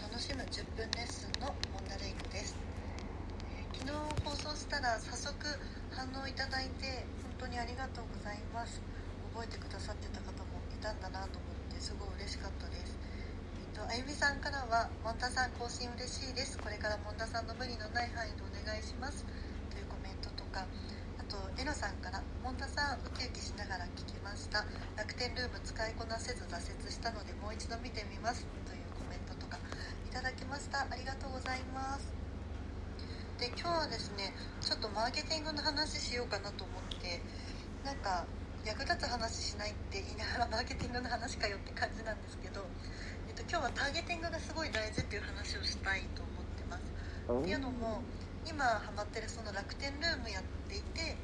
楽しむ10分レッスンのモンダレイクです、えー、昨日放送したら早速反応いただいて本当にありがとうございます。覚えてくださってた方もいたんだなと思ってすごい嬉しかったです。えっ、ー、とあゆみさんからは「モンタさん更新嬉しいです。これからモンタさんの無理のない範囲でお願いします」というコメントとか。あとえのさんから「モンタさんウキウキしながら聞きました。楽天ルーム使いこなせず挫折したのでもう一度見てみます」だきましたありがとうございます。で今日はですねちょっとマーケティングの話しようかなと思ってなんか役立つ話しないって言いながらマーケティングの話かよって感じなんですけど、えっと、今日はターゲティングがすごい大事っていう話をしたいと思ってます。っていうのも今ハマってるその楽天ルームやっていて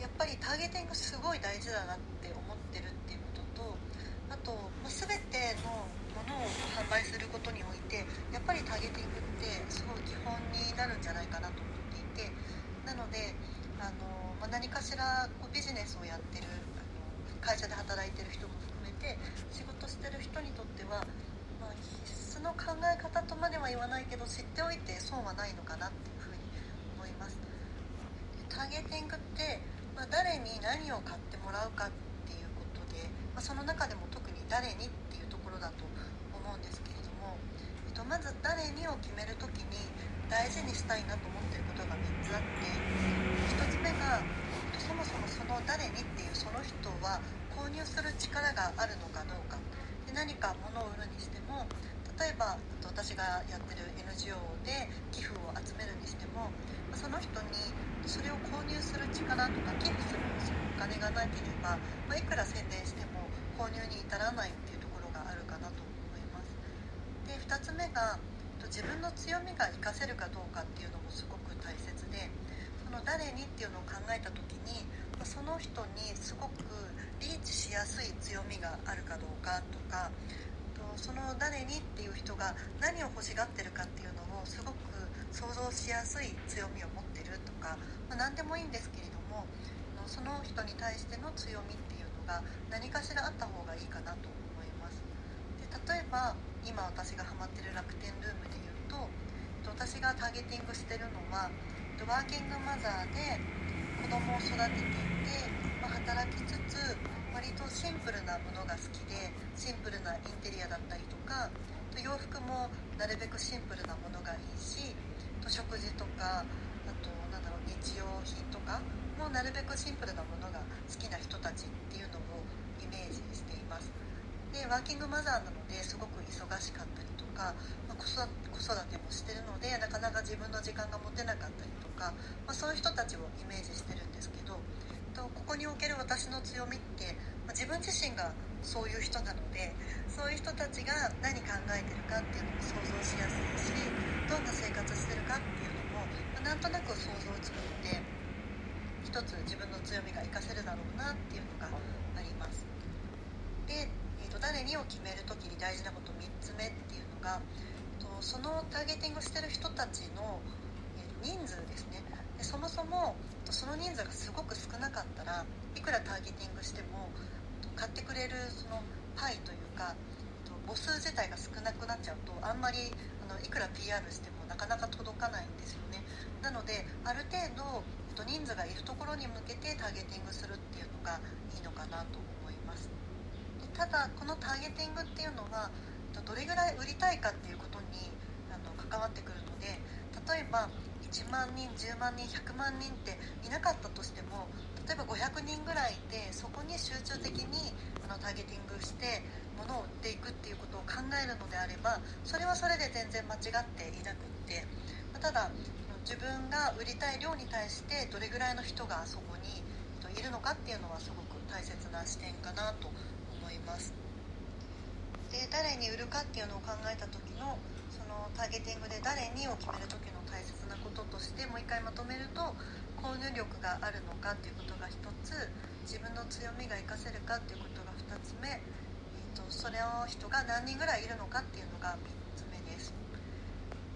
やっぱりターゲティングすごい大事だなって思ってるっていうこととあと、まあ、全てのものを販売することにおいてやっぱりターゲティングってすごい基本になるんじゃないかなと思っていてなのであの、まあ、何かしらこうビジネスをやってるあの会社で働いてる人も含めて仕事してる人にとっては、まあ、必須の考え方とまでは言わないけど知っておいて損はないのかなっていうふうに思います。ターゲティングって、まあ、誰に何を買ってもらうかっていうことで、まあ、その中でも特に誰にってろだと思うんですけれども、えっと、まず誰にを決める時に大事にしたいなと思ってることが3つあって1つ目が、そもそもその誰にっていうその人は購入する力があるのかどうか。で何か物を売るにしても例えば私がやってる NGO で寄付を集めるにしてもその人にそれを購入する力とか寄付するお金がなければ、ま、いくら宣伝しても購入に至らないっていうところがあるかなとで2つ目が自分の強みが活かせるかどうかっていうのもすごく大切でその誰にっていうのを考えた時にその人にすごくリーチしやすい強みがあるかどうかとかその誰にっていう人が何を欲しがってるかっていうのをすごく想像しやすい強みを持ってるとか、ま、何でもいいんですけれどもその人に対しての強みっていうのが何かしらあった方がいいかなと思います。例えば今私がハマってる楽天ルームで言うと私がターゲティングしてるのはワーキングマザーで子供を育てていて、まあ、働きつつ割とシンプルなものが好きでシンプルなインテリアだったりとか洋服もなるべくシンプルなものがいいし食事とかあとなんだろう日用品とかもなるべくシンプルなものが好きな人たちっていうのをイメージしています。でワーキングマザーなのですごく忙しかったりとか、まあ、子育てもしてるのでなかなか自分の時間が持てなかったりとか、まあ、そういう人たちをイメージしてるんですけどとここにおける私の強みって、まあ、自分自身がそういう人なのでそういう人たちが何考えてるかっていうのも想像しやすいしどんな生活してるかっていうのも、ま、なんとなく想像つくので一つ自分の強みが活かせるだろうなっていうのが。と誰にを決める時に大事なこと3つ目っていうのがそのターゲティングしてる人たちの人数ですね。でそもそもその人数がすごく少なかったらいくらターゲティングしても買ってくれるそのパイというか母数自体が少なくなっちゃうとあんまりあのいくら PR してもなかなか届かないんですよね。なのである程度人数がいるところに向けてターゲティングするっていうのがいいのかなと思いますただこのターゲティングっていうのはどれぐらい売りたいかっていうことにあの関わってくるので例えば1万人10万人100万人っていなかったとしても例えば500人ぐらいでそこに集中的にあのターゲティングして物を売っていくっていうことを考えるのであればそれはそれで全然間違っていなくってまただ自分が売りたい量に対してどれぐらいの人がそこにいるのかっていうのはすごく大切な視点かなとます。で誰に売るかっていうのを考えた時のそのターゲティングで誰にを決める時の大切なこととしてもう一回まとめると購入力があるのかっていうことが1つ自分の強みが活かせるかっていうことが2つ目、えーと、それを人が何人ぐらいいるのかっていうのが3つ目です。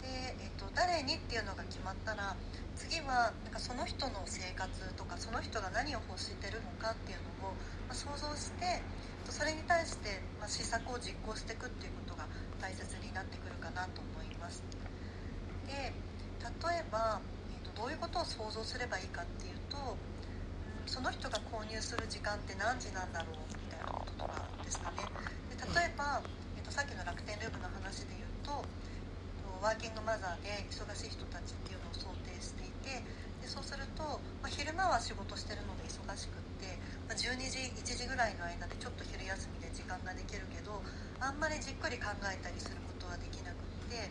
で、えーと、と誰にっていうのが決まったら次はなんかその人の生活とかその人が何を欲してるのかっていうのを、まあ、想像してそれに対して、まあ、施策を実行していくっていうことが大切になってくるかなと思います。で例えば、えーと、どういうことを想像すればいいかっていうと、うん、その人が購入する時間って何時なんだろうみたいなこととかですかねで例えば、えーと、さっきの楽天ルームの話で言うとワーキングマザーで忙しい人たちっていうのを想定していてでそうすると、まあ、昼間は仕事してるので忙しくって、まあ、12時1時ぐらいの間でちょっと昼休みで時間ができるけどあんまりじっくり考えたりすることはできなくって。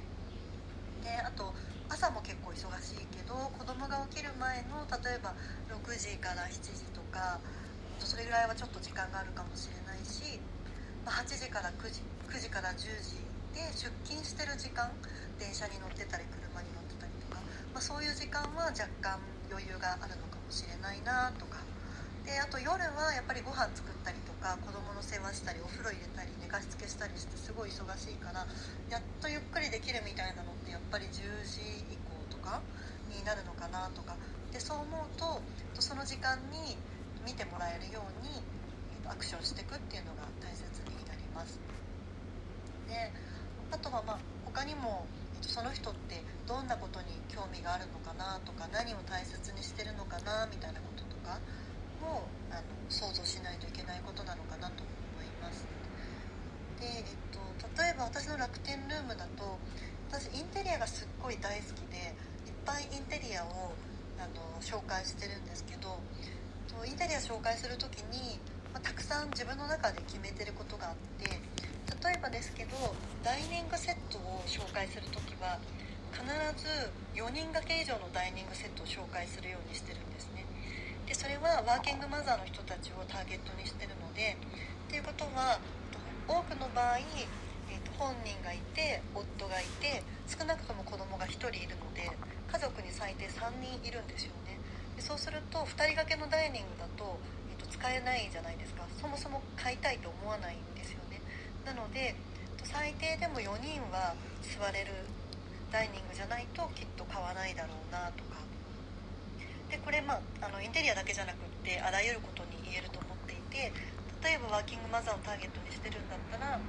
であと朝も結構忙しいけど子供が起きる前の例えば6時から7時とかそれぐらいはちょっと時間があるかもしれないし、ま、8時から9時9時から10時で出勤してる時間電車に乗ってたり車に乗ってたりとか、まあ、そういう時間は若干余裕があるのかもしれないなとか。であと夜はやっぱりご飯作ったりとか子供の世話したりお風呂入れたり寝かしつけしたりしてすごい忙しいからやっとゆっくりできるみたいなのってやっぱり10時以降とかになるのかなとかでそう思うとその時間に見てもらえるようにアクションしていくっていうのが大切になります。であとはまあ他にもその人ってどんなことに興味があるのかなとか何を大切にしてるのかなみたいなこととかもあの想像しないといけないことなのかなと思います。で、えっと、例えば私の楽天ルームだと私インテリアがすっごい大好きでいっぱいインテリアをあの紹介してるんですけどインテリア紹介する時に、まあ、たくさん自分の中で決めてることがあって例えばですけどダイニングセットを紹介する時は必ず4人掛け以上のダイニングセットを紹介するようにしてるんですね。でそれはワーキングマザーの人たちをターゲットにしてるのでっていうことは多くの場合、えー、と本人がいて夫がいて少なくとも子供が1人いるので家族に最低3人いるんですよね。でそうすると2人掛けのダイニングだと,、えー、と使えないじゃないですか。そもそも買いたいと思わないんですよね。なので最低でも4人は座れるダイニングじゃないときっと買わないだろうなとかでこれ、まあ、あのインテリアだけじゃなくってあらゆることに言えると思っていて例えばワーキングマザーをターゲットにしてるんだったら、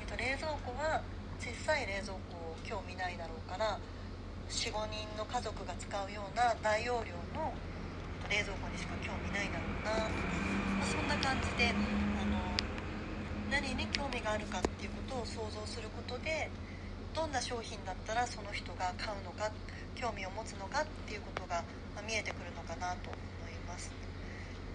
えーと、冷蔵庫は小さい冷蔵庫を興味ないだろうから45人の家族が使うような大容量の冷蔵庫にしか興味ないだろうなまあ、そんな感じであの何に興味があるかっていうことを想像することでどんな商品だったらその人が買うのか興味を持つのかっていうことが見えてくるのかなと思います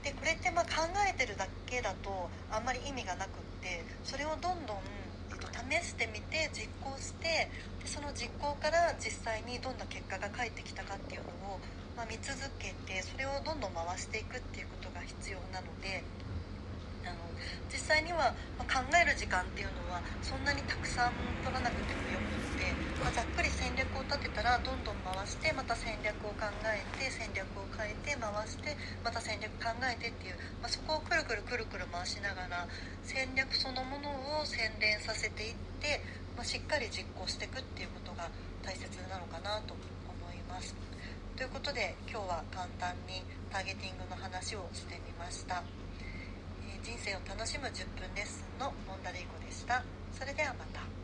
でこれってま考えてるだけだとあんまり意味がなくってそれをどんどん、えっと、試してみて実行してでその実行から実際にどんな結果が返ってきたかっていうのを、まあ、見続けてそれをどんどん回していくっていうことが必要なので。あの実際には、ま考える時間っていうのはそんなにたくさん取らなくてもよくて、まあ、ざっくり戦略を立てたらどんどん回してまた戦略を考えて戦略を変えて回してまた戦略考えてっていう、まあ、そこをくるくるくるくる回しながら戦略そのものを洗練させていって、まあ、しっかり実行していくっていうことが大切なのかなと思います。ということで今日は簡単にターゲティングの話をしてみました。人生を楽しむ10分レッスンのモンダレイコでした。それではまた。